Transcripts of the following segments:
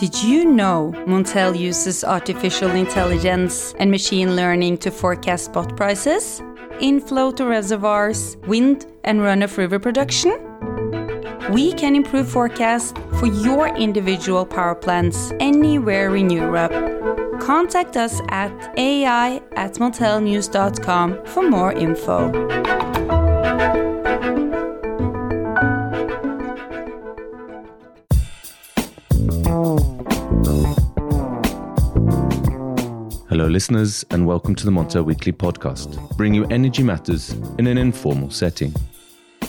Did you know Montel uses artificial intelligence and machine learning to forecast spot prices, inflow to reservoirs, wind and run-of-river production? We can improve forecasts for your individual power plants anywhere in Europe. Contact us at ai at montelnews.com for more info. Hello, listeners, and welcome to the Montel Weekly podcast, bring you energy matters in an informal setting.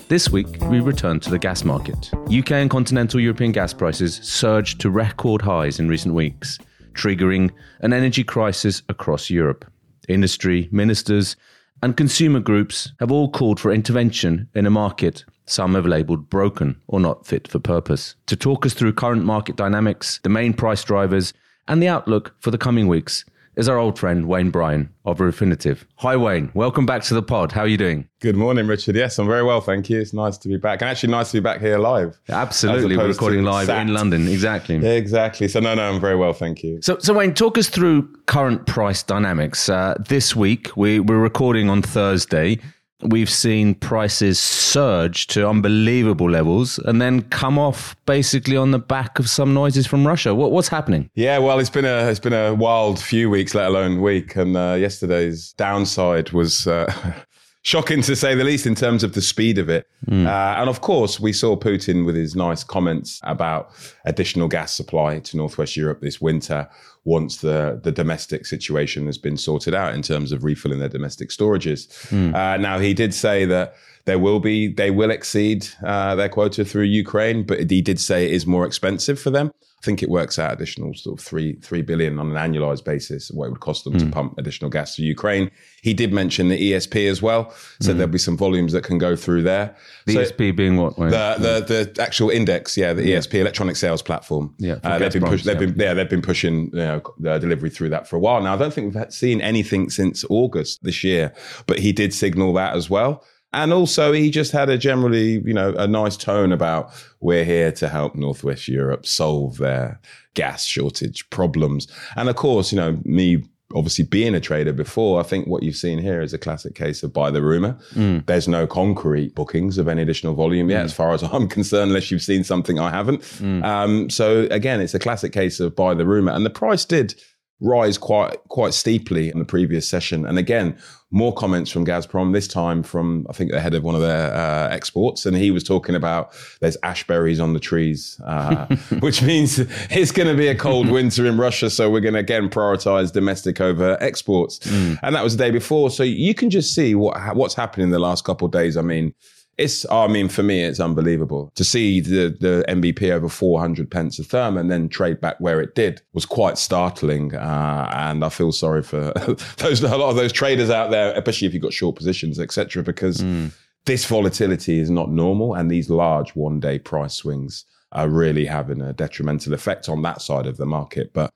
This week, we return to the gas market. UK and continental European gas prices surged to record highs in recent weeks, triggering an energy crisis across Europe. Industry, ministers, and consumer groups have all called for intervention in a market some have labelled broken or not fit for purpose. To talk us through current market dynamics, the main price drivers, and the outlook for the coming weeks, is our old friend Wayne Bryan of Refinitiv. Hi, Wayne. Welcome back to the pod. How are you doing? Good morning, Richard. Yes, I'm very well, thank you. It's nice to be back, and actually nice to be back here live. Absolutely, we're recording live sat. in London. Exactly. Yeah, exactly. So no, no, I'm very well, thank you. So, so Wayne, talk us through current price dynamics. Uh, this week, we, we're recording on Thursday we've seen prices surge to unbelievable levels and then come off basically on the back of some noises from Russia. What, what's happening? Yeah, well, it's been a it's been a wild few weeks, let alone week, and uh, yesterday's downside was. Uh, shocking to say the least in terms of the speed of it. Mm. Uh, and of course, we saw Putin with his nice comments about additional gas supply to Northwest Europe this winter once the, the domestic situation has been sorted out in terms of refilling their domestic storages. Mm. Uh, now, he did say that there will be, they will exceed uh, their quota through Ukraine, but he did say it is more expensive for them. I think it works out additional sort of three three billion on an annualized basis what it would cost them mm. to hmm. pump additional gas to Ukraine. He did mention the ESP as well, so mm. there'll be some volumes that can go through there. The so ESP being what? The, the, the actual index, yeah, the yeah. ESP electronic sales platform. Yeah, uh, they've been push, they've yeah. been yeah they've been pushing you know, the delivery through that for a while now. I don't think we've seen anything since August this year, but he did signal that as well. And also, he just had a generally, you know, a nice tone about we're here to help Northwest Europe solve their gas shortage problems. And of course, you know, me obviously being a trader before, I think what you've seen here is a classic case of buy the rumor. Mm. There's no concrete bookings of any additional volume yet, mm. as far as I'm concerned, unless you've seen something I haven't. Mm. Um, so again, it's a classic case of buy the rumor. And the price did rise quite quite steeply in the previous session. And again, more comments from Gazprom, this time from, I think, the head of one of their uh, exports. And he was talking about there's ashberries on the trees, uh, which means it's going to be a cold winter in Russia. So we're going to again prioritize domestic over exports. Mm. And that was the day before. So you can just see what what's happened in the last couple of days. I mean, it's, I mean, for me, it's unbelievable to see the, the NBP over 400 pence a therm and then trade back where it did was quite startling. Uh, and I feel sorry for those, a lot of those traders out there, especially if you've got short positions, etc., because mm. this volatility is not normal. And these large one day price swings are really having a detrimental effect on that side of the market. But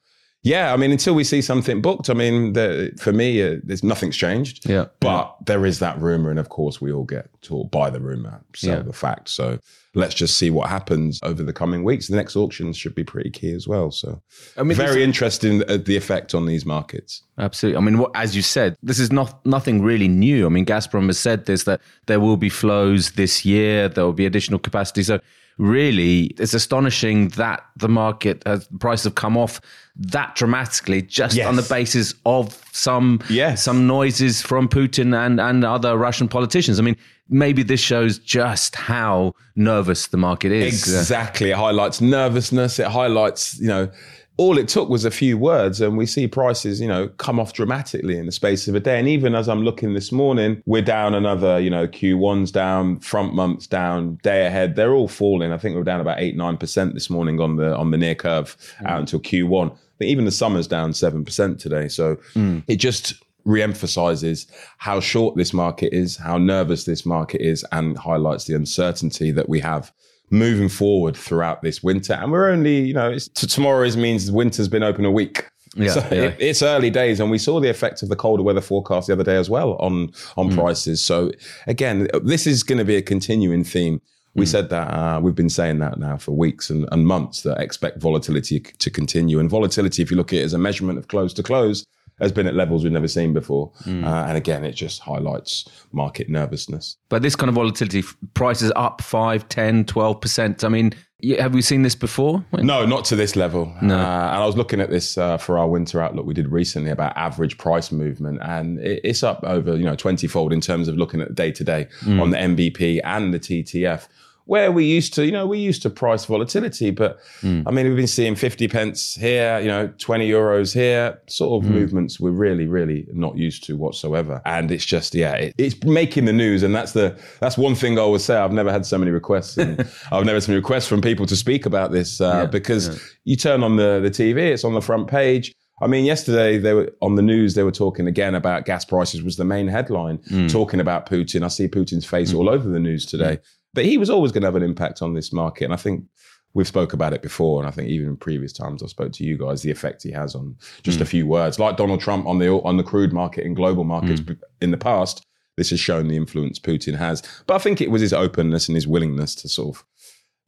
yeah, I mean, until we see something booked, I mean, the, for me, uh, there's nothing's changed. Yeah, but there is that rumor, and of course, we all get taught by the rumor, sell yeah. the fact. So let's just see what happens over the coming weeks. The next auctions should be pretty key as well. So, I mean, very interesting uh, the effect on these markets. Absolutely. I mean, what, as you said, this is not nothing really new. I mean, Gazprom has said this that there will be flows this year. There will be additional capacity. So really, it's astonishing that the market has prices have come off that dramatically just yes. on the basis of some yes. some noises from Putin and, and other Russian politicians. I mean, maybe this shows just how nervous the market is. Exactly. It highlights nervousness. It highlights, you know, all it took was a few words and we see prices, you know, come off dramatically in the space of a day. And even as I'm looking this morning, we're down another, you know, Q1's down, front months down, day ahead. They're all falling. I think we're down about eight, nine percent this morning on the on the near curve mm. out until Q1. I think even the summer's down seven percent today. So mm. it just re-emphasizes how short this market is, how nervous this market is, and highlights the uncertainty that we have moving forward throughout this winter. And we're only, you know, tomorrow is means winter's been open a week. Yeah, so yeah. It, it's early days, and we saw the effect of the colder weather forecast the other day as well on on mm. prices. So again, this is going to be a continuing theme We said that uh, we've been saying that now for weeks and, and months that expect volatility to continue. And volatility, if you look at it as a measurement of close to close, has been at levels we've never seen before. Hmm. Uh, and again, it just highlights market nervousness. But this kind of volatility, prices up 5, 10, 12%. I mean, have we seen this before? No, not to this level. No. Uh, and I was looking at this uh, for our winter outlook we did recently about average price movement, and it, it's up over you know twenty fold in terms of looking at day to day on the NBP and the TTF. Where we used to, you know, we used to price volatility, but hmm. I mean, we've been seeing 50 pence here, you know, 20 euros here, sort of hmm. movements we're really, really not used to whatsoever. And it's just, yeah, it, it's making the news. And that's the, that's one thing I always say. I've never had so many requests. And I've never had so many requests from people to speak about this uh, Yeah, because you turn on the, the TV, it's on the front page. I mean, yesterday they were on the news. They were talking again about gas prices was the main headline, hmm. talking about Putin. I see Putin's face all over the news today. But he was always going to have an impact on this market, and I think we've spoke about it before. And I think even in previous times I spoke to you guys, the effect he has on just hmm. a few words, like Donald Trump on the on the crude market and global markets hmm. in the past. This has shown the influence Putin has. But I think it was his openness and his willingness to sort of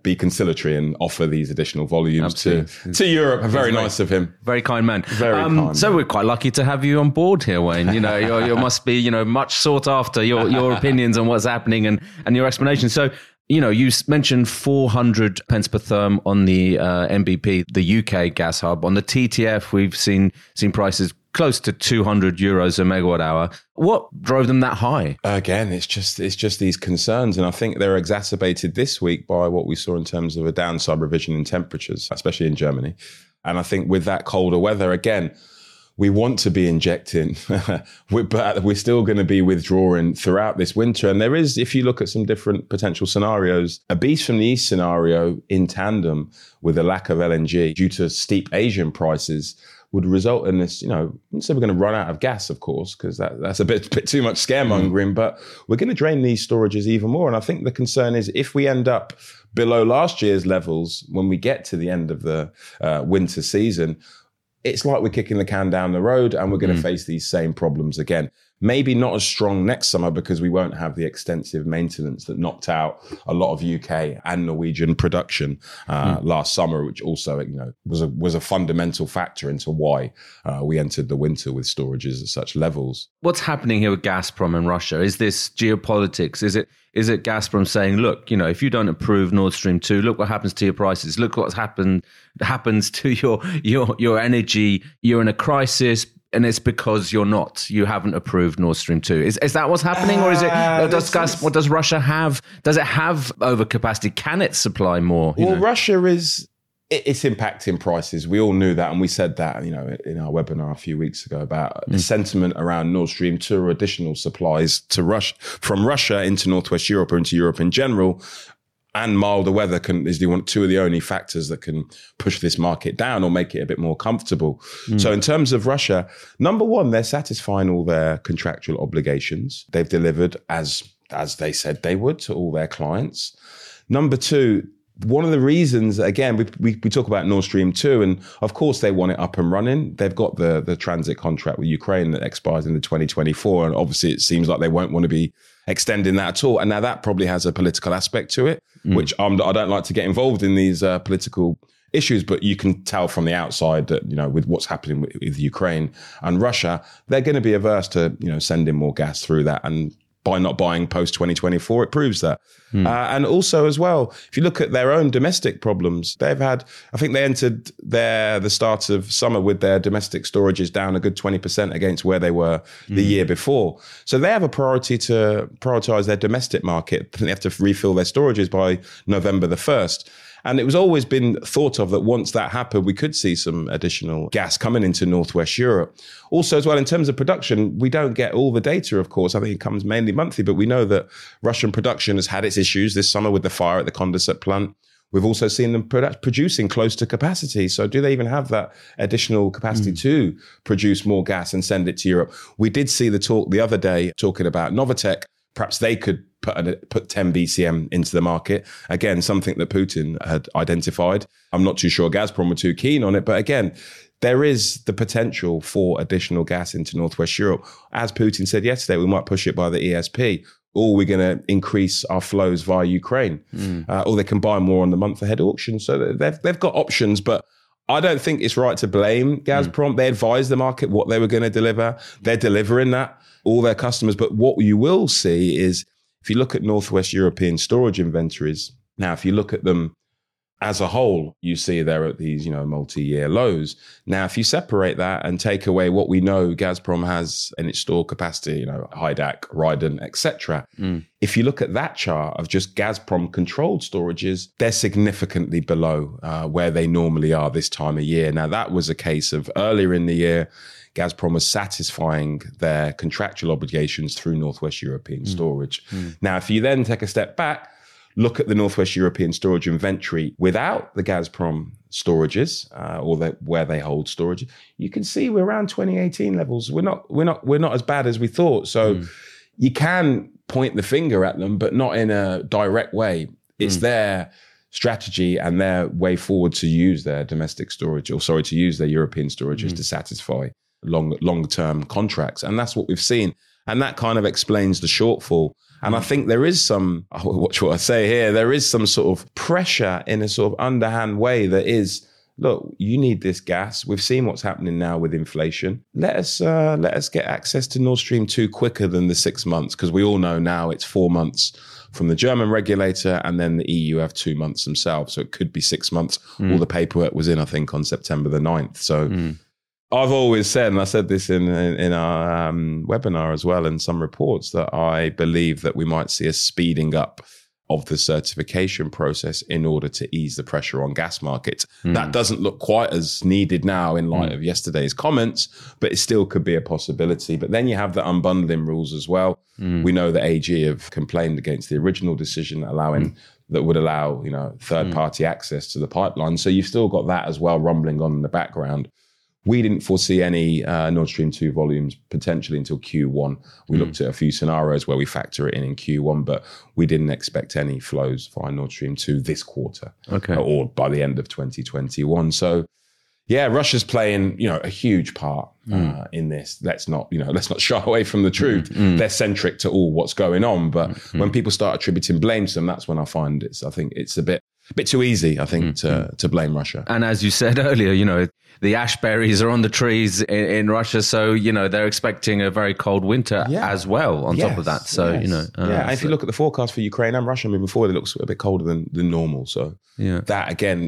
be conciliatory and offer these additional volumes to, Absolutely. to Europe. Very nice of him. Very kind man. Very um, kind So man. we're quite lucky to have you on board here, Wayne. You know, you you must be, you know, much sought after. Your your opinions on what's happening and and your explanation. So. You know, you mentioned 400 pence per therm on the uh, NBP, the UK gas hub. On the TTF, we've seen seen prices close to 200 euros a megawatt hour. What drove them that high? Again, it's just it's just these concerns, and I think they're exacerbated this week by what we saw in terms of a downside revision in temperatures, especially in Germany. And I think with that colder weather, again, we want to be injecting, but we're still going to be withdrawing throughout this winter. And there is, if you look at some different potential scenarios, a beast from the east scenario in tandem with a lack of LNG due to steep Asian prices would result in this, you know, say we're going to run out of gas, of course, because that, that's a bit, bit too much scaremongering, but we're going to drain these storages even more. And I think the concern is if we end up below last year's levels when we get to the end of the uh, winter season, it's like we're kicking the can down the road and we're going to mm. face these same problems again. Maybe not as strong next summer because we won't have the extensive maintenance that knocked out a lot of UK and Norwegian production uh, last summer, which also you know was a was a fundamental factor into why uh, we entered the winter with storages at such levels. what's happening here with Gazprom and Russia? Is this geopolitics? Is it is it Gazprom saying, look, you know, if you don't approve Nord Stream two, look what happens to your prices. Look what's happened happens to your your your energy. You're in a crisis. And it's because you're not. You haven't approved Nord Stream two. Is is that what's happening, or is it? Uh, does Gas? What does Russia have? Does it have overcapacity? Can it supply more? Well, know? Russia is it- it's impacting prices. We all knew that, and we said that you know in our webinar a few weeks ago about the sentiment around Nord Stream two or additional supplies to Russia from Russia into Northwest Europe or into Europe in general. And milder weather can is the one two of the only factors that can push this market down or make it a bit more comfortable. Hmm. So in terms of Russia, number one, they're satisfying all their contractual obligations. They've delivered as as they said they would to all their clients. Number two, one of the reasons, again, we, we, we talk about Nord Stream 2, and of course they want it up and running. They've got the, the transit contract with Ukraine that expires in the 2024. And obviously it seems like they won't want to be extending that at all. And now that probably has a political aspect to it, which um, I don't like to get involved in these uh, political issues, but you can tell from the outside that, you know, with what's happening with, with Ukraine and Russia, they're going to be averse to, you know, sending more gas through that. And by not buying post 2024, it proves that. Uh, and also, as well, if you look at their own domestic problems, they've had, I think they entered their the start of summer with their domestic storages down a good 20% against where they were the year before. So they have a priority to prioritize their domestic market. They have to refill their storages by November the 1st. And it was always been thought of that once that happened, we could see some additional gas coming into Northwest Europe. Also, as well, in terms of production, we don't get all the data, of course. I think it comes mainly monthly, but we know that Russian production has had its issues this summer with the fire at the condensate plant. We've also seen them produ- producing close to capacity. So, do they even have that additional capacity hmm. to produce more gas and send it to Europe? We did see the talk the other day talking about Novatek. Perhaps they could put an, put 10 BCM into the market. Again, something that Putin had identified. I'm not too sure Gazprom were too keen on it, but again, there is the potential for additional gas into Northwest Europe. As Putin said yesterday, we might push it by the ESP. or we're going to increase our flows via Ukraine, uh, or they can buy more on the month ahead auction. So they've they've got options, but. I don't think it's right to blame Gazprom. They advised the market what they were going to deliver. They're delivering that all their customers. But what you will see is if you look at Northwest European storage inventories, now if you look at them as a whole, you see there are at these, you know, multi-year lows. Now, if you separate that and take away what we know Gazprom has in its store capacity, you know, Haidach, Rehden, etc. Mm. If you look at that chart of just Gazprom controlled storages, they're significantly below uh, where they normally are this time of year. Now, that was a case of earlier in the year, Gazprom was satisfying their contractual obligations through Northwest European mm. storage. Mm. Now, if you then take a step back, look at the Northwest European storage inventory without the Gazprom storages uh, or the, where they hold storage, you can see we're around 2018 levels. We're not we're not we're not as bad as we thought. So hmm. you can point the finger at them, but not in a direct way. It's hmm. their strategy and their way forward to use their domestic storage, or sorry, to use their European storages hmm. to satisfy long long term contracts, and that's what we've seen, and that kind of explains the shortfall. And I think there is some, watch what I say here, there is some sort of pressure in a sort of underhand way that is, look, you need this gas. We've seen what's happening now with inflation. Let us uh, let us get access to Nord Stream 2 quicker than the six months, because we all know now it's four months from the German regulator, and then the EU have two months themselves. So it could be six months. All the paperwork was in, I think, on September the 9th. So I've always said, and I said this in in, in our um, webinar as well, in some reports, that I believe that we might see a speeding up of the certification process in order to ease the pressure on gas markets. Hmm. That doesn't look quite as needed now in light hmm. of yesterday's comments, but it still could be a possibility. But then you have the unbundling rules as well. Hmm. We know that AG have complained against the original decision allowing that would allow you know third party access to the pipeline. So you've still got that as well rumbling on in the background. We didn't foresee any uh, Nord Stream 2 volumes potentially until Q1. We hmm. looked at a few scenarios where we factor it in in Q1, but we didn't expect any flows via Nord Stream 2 this quarter Okay. or by the end of 2021. So, yeah, Russia's playing, you know, a huge part uh, hmm. in this. Let's not, you know, let's not shy away from the truth. Hmm. They're centric to all what's going on, but when people start attributing blame to them, that's when I find it's. I think it's a bit, bit too easy. I think to to blame Russia. And as you said earlier, you know, the ash berries are on the trees in, in Russia. So, you know, they're expecting a very cold winter Yeah. as well on top of that. So, yes. you know, uh, yeah. And if you look at the forecast for Ukraine and Russia moving forward, it looks a bit colder than, than normal. So Yeah. that again,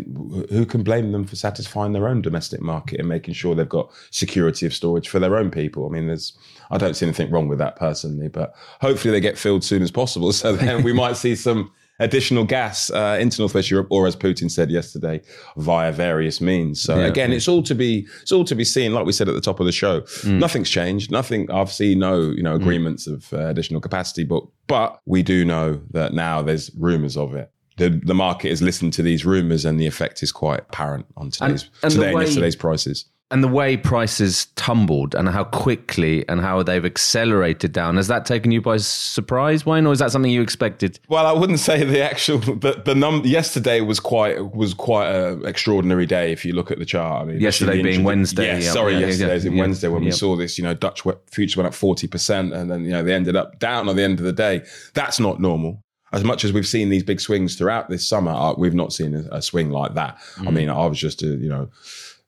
who can blame them for satisfying their own domestic market and making sure they've got security of storage for their own people? I mean, there's I don't see anything wrong with that personally, but hopefully they get filled soon as possible. So then we might see some additional gas uh, into Northwest Europe, or as Putin said yesterday, via various means. So Yeah. again, it's all to be it's all to be seen. Like we said at the top of the show, Mm. nothing's changed. Nothing. I've seen no you know agreements of uh, additional capacity, but but we do know that now there's rumours of it. The, the market has listened to these rumours, and the effect is quite apparent on today's and the today and yesterday's prices. And the way prices tumbled and how quickly and how they've accelerated down, has that taken you by surprise, Wayne, or is that something you expected? Well, I wouldn't say the actual the the num yesterday was quite was quite an extraordinary day if you look at the chart. I mean, Yesterday being Wednesday, Yeah, yeah, sorry, yeah, yeah, yesterday in yeah, Wednesday when we saw this. You know, Dutch futures went up forty percent, and then you know they ended up down at the end of the day. That's not normal. As much as we've seen these big swings throughout this summer, uh, we've not seen a, a swing like that. Mm. I mean, I was just, uh, you know,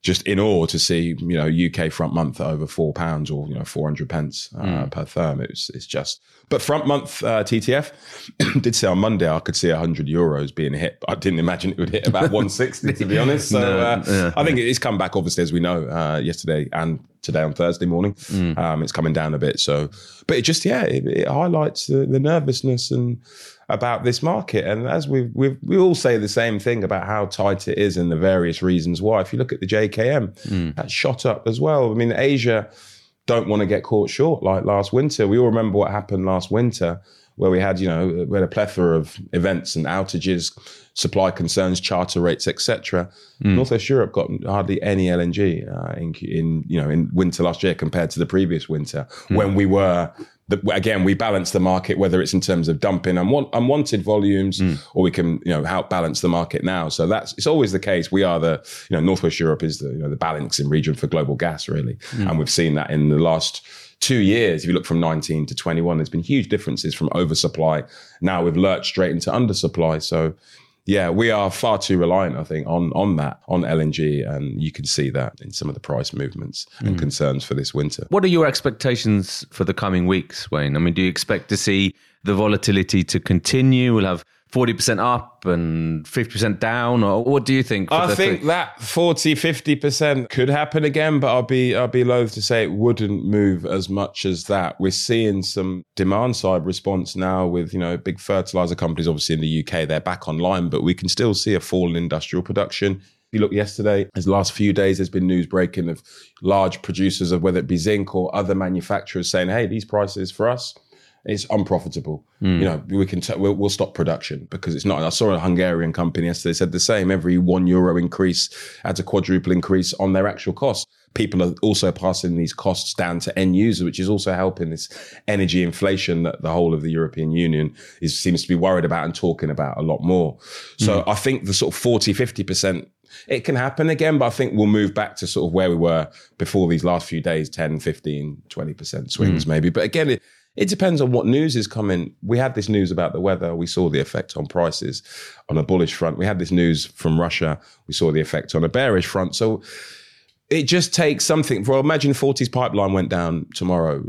just in awe to see, you know, UK front month over four pounds or, you know, 400 pence uh, Mm. per therm. It was, it's just, but front month uh, TTF did say on Monday I could see 100 euros being hit. I didn't imagine it would hit about 160 to be honest. So No, uh, yeah. I think it's come back, obviously, as we know, uh, yesterday and today on Thursday morning. Mm. Um, it's coming down a bit. So, but it just, yeah, it, it highlights the, the nervousness and about this market. And as we we we all say the same thing about how tight it is and the various reasons why. If you look at the JKM, that shot up as well. I mean, Asia don't want to get caught short like last winter. We all remember what happened last winter where we had, you know, we had a plethora of events and outages, supply concerns, charter rates, etc. Northwest Europe got hardly any LNG uh, in, in, you know, in winter last year compared to the previous winter when we were. The, again, we balance the market, whether it's in terms of dumping unwan- unwanted volumes, hmm. or we can, you know, help balance the market now. So that's it's always the case. We are the, you know, Northwest Europe is the, you know, the balancing region for global gas, really, hmm. and we've seen that in the last two years, if you look from 19 to 21, there's been huge differences from oversupply. Now we've lurched straight into undersupply. So yeah, we are far too reliant, I think, on on that, on LNG, and you can see that in some of the price movements and mm. concerns for this winter. What are your expectations for the coming weeks, Wayne? I mean, do you expect to see the volatility to continue? We'll have 40% up and 50% down or what do you think I think thi- that 40 50% could happen again but I'll be I'll be loath to say it wouldn't move as much as that. We're seeing some demand side response now with you know big fertilizer companies obviously in the UK they're back online but we can still see a fall in industrial production. You look yesterday, as the last few days, there's been news breaking of large producers of whether it be zinc or other manufacturers saying, "Hey, these prices for us, it's unprofitable. Hmm. You know, we can t- we'll, we'll stop production because it's not. I saw a Hungarian company yesterday said the same. Every one euro increase adds a quadruple increase on their actual cost. People are also passing these costs down to end users, which is also helping this energy inflation that the whole of the European Union is seems to be worried about and talking about a lot more. So hmm. I think the sort of 40, 50 percent it can happen again, but I think we'll move back to sort of where we were before these last few days 10, 15, 20% swings hmm. maybe. But again, it, it depends on what news is coming. We had this news about the weather. We saw the effect on prices on a bullish front. We had this news from Russia. We saw the effect on a bearish front. So it just takes something. Well, imagine Forties pipeline went down tomorrow.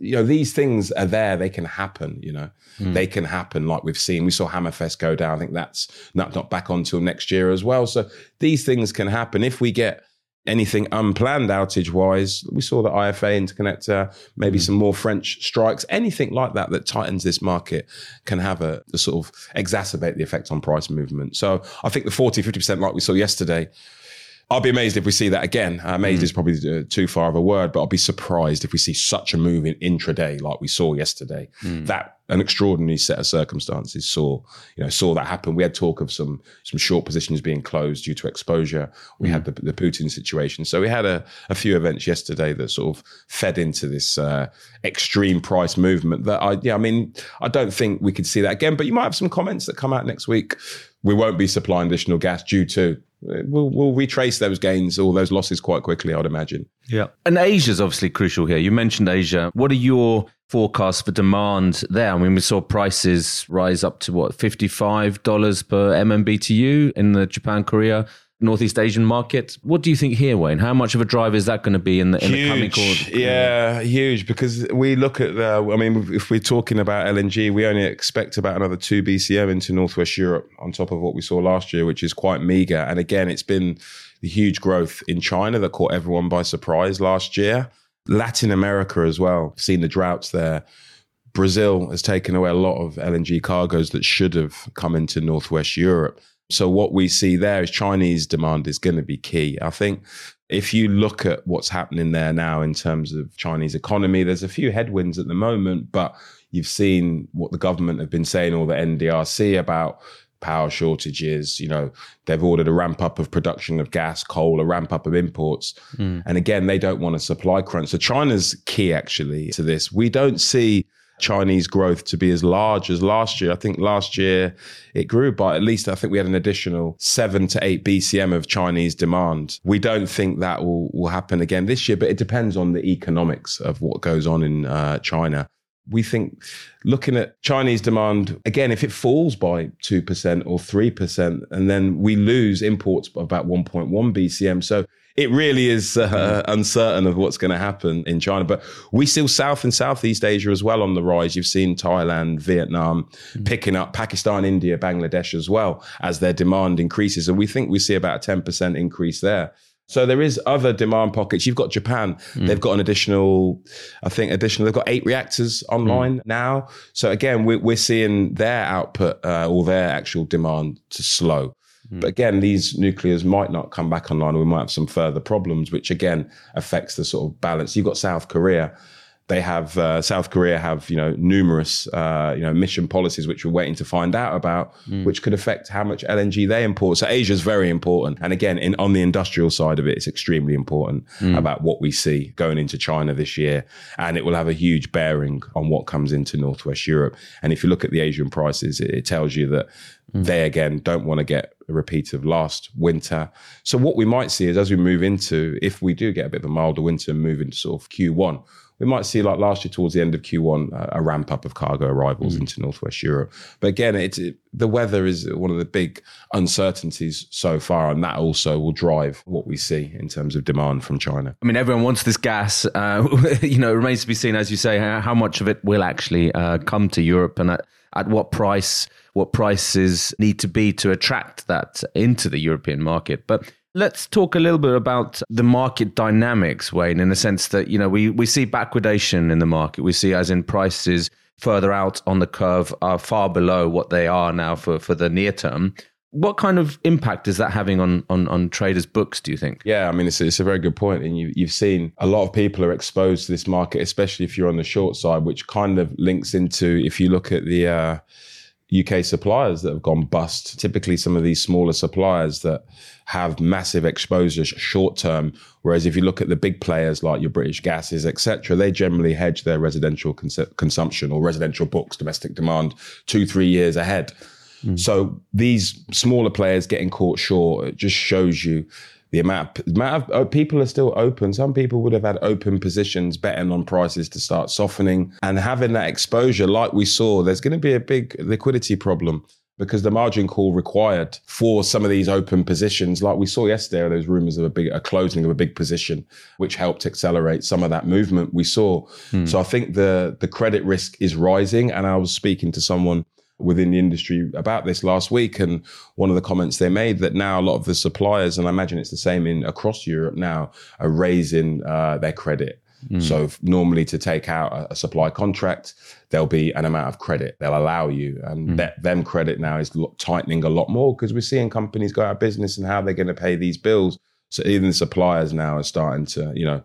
You know, these things are there. They can happen, you know. Hmm. They can happen like we've seen. We saw Hammerfest go down. I think that's not, not back on till next year as well. So these things can happen. If we get anything unplanned outage wise, we saw the IFA interconnector, maybe mm. some more French strikes, anything like that that tightens this market can have a, a sort of exacerbate the effect on price movement. So I think the 40, 50% like we saw yesterday, I'll be amazed if we see that again. Uh, amazed is probably uh, too far of a word, but I'll be surprised if we see such a move in intraday like we saw yesterday. That an extraordinary set of circumstances saw, you know, saw that happen. We had talk of some some short positions being closed due to exposure. We had the, the Putin situation, so we had a, a few events yesterday that sort of fed into this uh, extreme price movement. That I, yeah, I mean, I don't think we could see that again. But you might have some comments that come out next week. We won't be supplying additional gas due to we'll, we'll retrace those gains or those losses quite quickly, I'd imagine. Yeah. And Asia's obviously crucial here. You mentioned Asia. What are your forecasts for demand there? I mean, we saw prices rise up to what, $55 per MMBTU in the Japan, Korea, Northeast Asian market. What do you think here, Wayne? How much of a drive is that going to be in the, in the coming quarter? Yeah, huge. Because we look at the, I mean, if we're talking about LNG, we only expect about another two BCM into Northwest Europe on top of what we saw last year, which is quite meager. And again, it's been the huge growth in China that caught everyone by surprise last year. Latin America as well, seen the droughts there. Brazil has taken away a lot of LNG cargoes that should have come into Northwest Europe. So what we see there is Chinese demand is going to be key. I think if you look at what's happening there now in terms of Chinese economy, there's a few headwinds at the moment, but you've seen what the government have been saying or the NDRC about power shortages. You know, they've ordered a ramp up of production of gas, coal, a ramp up of imports. Hmm. And again, they don't want a supply crunch. So China's key actually to this. We don't see Chinese growth to be as large as last year. I think last year it grew by at least, I think we had an additional seven to eight BCM of Chinese demand. We don't think that will, will happen again this year, but it depends on the economics of what goes on in uh, China. We think looking at Chinese demand, again, if it falls by 2% or 3%, and then we lose imports by about 1.1 BCM. So it really is uh, uncertain of what's going to happen in China. But we see South and Southeast Asia as well on the rise. You've seen Thailand, Vietnam picking up, Pakistan, India, Bangladesh as well as their demand increases. And we think we see about a 10% increase there. So there is other demand pockets. You've got Japan. They've got an additional, I think, additional. They've got eight reactors online now. So again, we're, we're seeing their output uh, or their actual demand to slow. But again, these nuclears might not come back online. We might have some further problems, which again affects the sort of balance. You've got South Korea. They have uh, South Korea have you know numerous uh, you know mission policies which we're waiting to find out about, which could affect how much LNG they import. So Asia is very important, and again, in on the industrial side of it, it's extremely important about what we see going into China this year, and it will have a huge bearing on what comes into Northwest Europe. And if you look at the Asian prices, it, it tells you that they again don't want to get a repeat of last winter. So what we might see is as we move into, if we do get a bit of a milder winter and move into sort of Q1, we might see like last year towards the end of Q1 uh, a ramp up of cargo arrivals mm. into Northwest Europe. But again, it's it, the weather is one of the big uncertainties so far, and that also will drive what we see in terms of demand from China. I mean, everyone wants this gas. Uh, you know, it remains to be seen, as you say, how, how much of it will actually uh, come to Europe and at, at what price. What prices need to be to attract that into the European market. But Let's talk a little bit about the market dynamics, Wayne, in the sense that, you know, we, we see backwardation in the market. We see as in prices further out on the curve are far below what they are now for, for the near term. What kind of impact is that having on, on, on traders' books, do you think? Yeah, I mean, it's, it's a very good point. And you, you've seen a lot of people are exposed to this market, especially if you're on the short side, which kind of links into if you look at the, uh, UK suppliers that have gone bust. Typically, some of these smaller suppliers that have massive exposure short term. Whereas if you look at the big players like your British gases, etc., they generally hedge their residential cons- consumption or residential books, domestic demand, two three years ahead. Mm. So these smaller players getting caught short it just shows you the amount, of, amount of uh, people are still open. Some people would have had open positions betting on prices to start softening and having that exposure, like we saw, there's going to be a big liquidity problem because the margin call required for some of these open positions, like we saw yesterday, was rumors of a big a closing of a big position, which helped accelerate some of that movement we saw. Hmm. So I think the the credit risk is rising. And I was speaking to someone within the industry about this last week and one of the comments they made that now a lot of the suppliers and i imagine it's the same in across europe now are raising uh, their credit mm. so normally to take out a, a, supply contract there'll be an amount of credit they'll allow you and mm. that them credit now is tightening a lot more because we're seeing companies go out of business and how they're going to pay these bills so even the suppliers now are starting to, you know,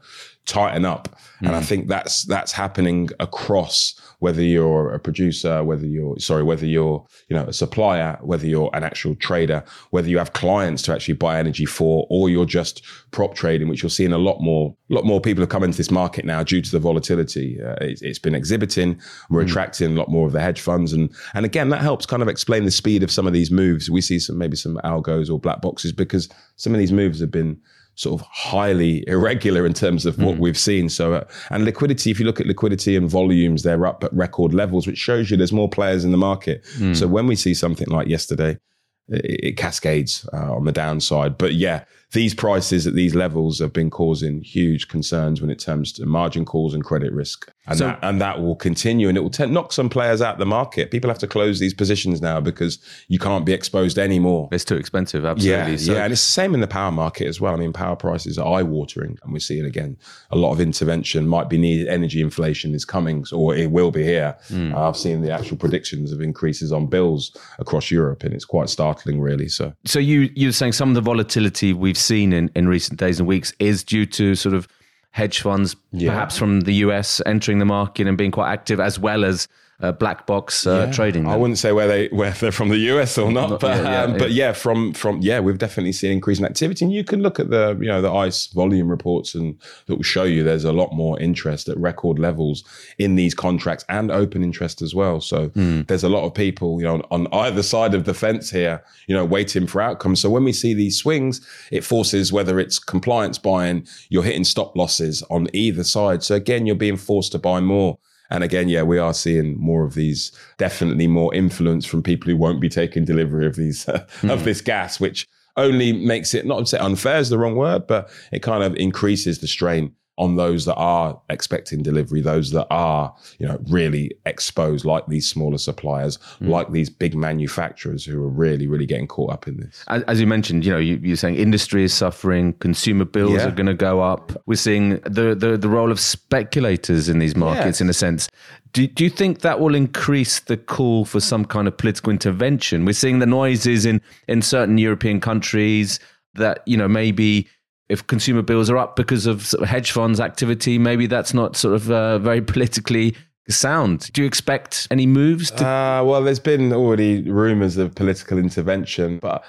tighten up. Mm. And I mm. think that's that's happening across whether you're a producer, whether you're sorry, whether you're, you know, a supplier, whether you're an actual trader, whether you have clients to actually buy energy for, or you're just prop trading, which you're seeing a lot more, a lot more people have come into this market now due to the volatility. Uh, it, has been exhibiting. We're mm. attracting a lot more of the hedge funds, and and again that helps kind of explain the speed of some of these moves. We see some maybe some algos or black boxes because some of these moves have been sort of highly irregular in terms of what mm. we've seen. So, uh, and liquidity, if you look at liquidity and volumes, they're up at record levels, which shows you there's more players in the market. Mm. So when we see something like yesterday, it, it cascades uh, on the downside. But yeah, these prices at these levels have been causing huge concerns when it comes to margin calls and credit risk. And, so, that, and that will continue and it will t- knock some players out of the market. People have to close these positions now because you can't be exposed anymore. It's too expensive, absolutely. Yeah, so, yeah, and it's the same in the power market as well. I mean, power prices are eye watering and we're seeing again a lot of intervention might be needed. Energy inflation is coming or it will be here. Mm. Uh, I've seen the actual predictions of increases on bills across Europe and it's quite startling really. So, so you, you're saying some of the volatility we've seen in, in recent days and weeks is due to sort of hedge funds, yeah. perhaps from the US, entering the market and being quite active, as well as uh, black box uh, yeah. trading. Then. I wouldn't say where they where they're from the US or not, not but yeah, yeah, um, but yeah, from from yeah, we've definitely seen increasing activity, and you can look at the you know the ICE volume reports and that will show you there's a lot more interest at record levels in these contracts and open interest as well. So mm. there's a lot of people you know on either side of the fence here, you know, waiting for outcomes. So when we see these swings, it forces whether it's compliance buying, you're hitting stop losses on either side. So again, you're being forced to buy more. And again, yeah, we are seeing more of these, definitely more influence from people who won't be taking delivery of these, uh, mm. of this gas, which only makes it not to say unfair is the wrong word, but it kind of increases the strain on those that are expecting delivery, those that are, you know, really exposed, like these smaller suppliers, mm. like these big manufacturers who are really, really getting caught up in this. As, as you mentioned, you know, you, are saying industry is suffering, consumer bills yeah. are going to go up. We're seeing the, the the role of speculators in these markets, in a sense. Do, do you think that will increase the call for some kind of political intervention? We're seeing the noises in in certain European countries that you know maybe if consumer bills are up because of, sort of hedge funds activity, maybe that's not sort of uh, very politically sound. Do you expect any moves? To- uh, well, there's been already rumours of political intervention, but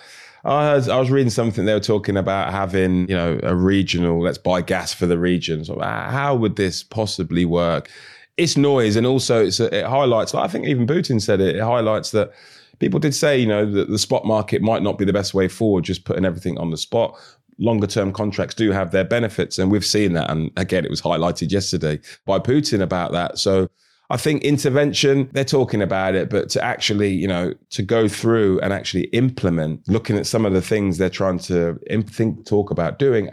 I was, I was reading something they were talking about having, you know, a regional, let's buy gas for the region. So uh, how would this possibly work? It's noise, and also it's it highlights. Like I think even Putin said it. It highlights that people did say, you know, that the spot market might not be the best way forward, just putting everything on the spot longer term contracts do have their benefits. And we've seen that. And again, it was highlighted yesterday by Putin about that. So I think intervention, they're talking about it, but to actually, you know, to go through and actually implement, looking at some of the things they're trying to think, talk about doing,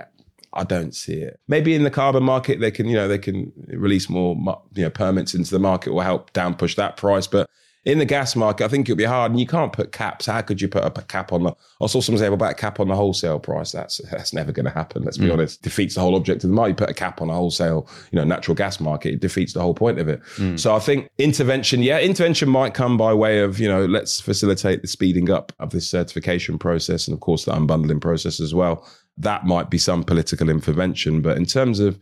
I don't see it. Maybe in the carbon market, they can, you know, they can release more, you know, permits into the market or help down push that price. But in the gas market, I think it'll be hard, and you can't put caps. How could you put a cap on the? I saw someone say about a cap on the wholesale price. That's that's never going to happen. Let's be mm. honest. Defeats the whole object of the market. You put a cap on a wholesale, you know, natural gas market. It defeats the whole point of it. Mm. So I think intervention, yeah, intervention might come by way of you know, let's facilitate the speeding up of this certification process, and of course the unbundling process as well. That might be some political intervention, but in terms of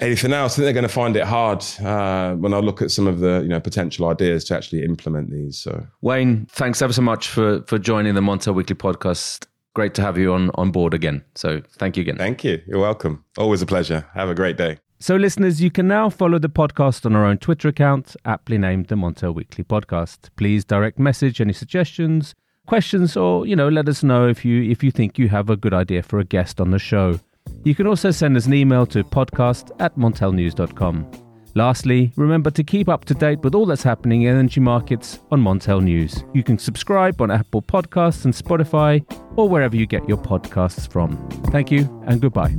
anything else. I think they're going to find it hard uh, when I look at some of the you know potential ideas to actually implement these. So Wayne, thanks ever so much for for joining the Montel Weekly podcast. Great to have you on on board again. So thank you again. Thank you. You're welcome. Always a pleasure. Have a great day. So, listeners, you can now follow the podcast on our own Twitter account, aptly named the Montel Weekly Podcast. Please direct message any suggestions, questions, or you know, let us know if you if you think you have a good idea for a guest on the show. You can also send us an email to podcast at montelnews.com. Lastly, remember to keep up to date with all that's happening in energy markets on Montel News. You can subscribe on Apple Podcasts and Spotify or wherever you get your podcasts from. Thank you and goodbye.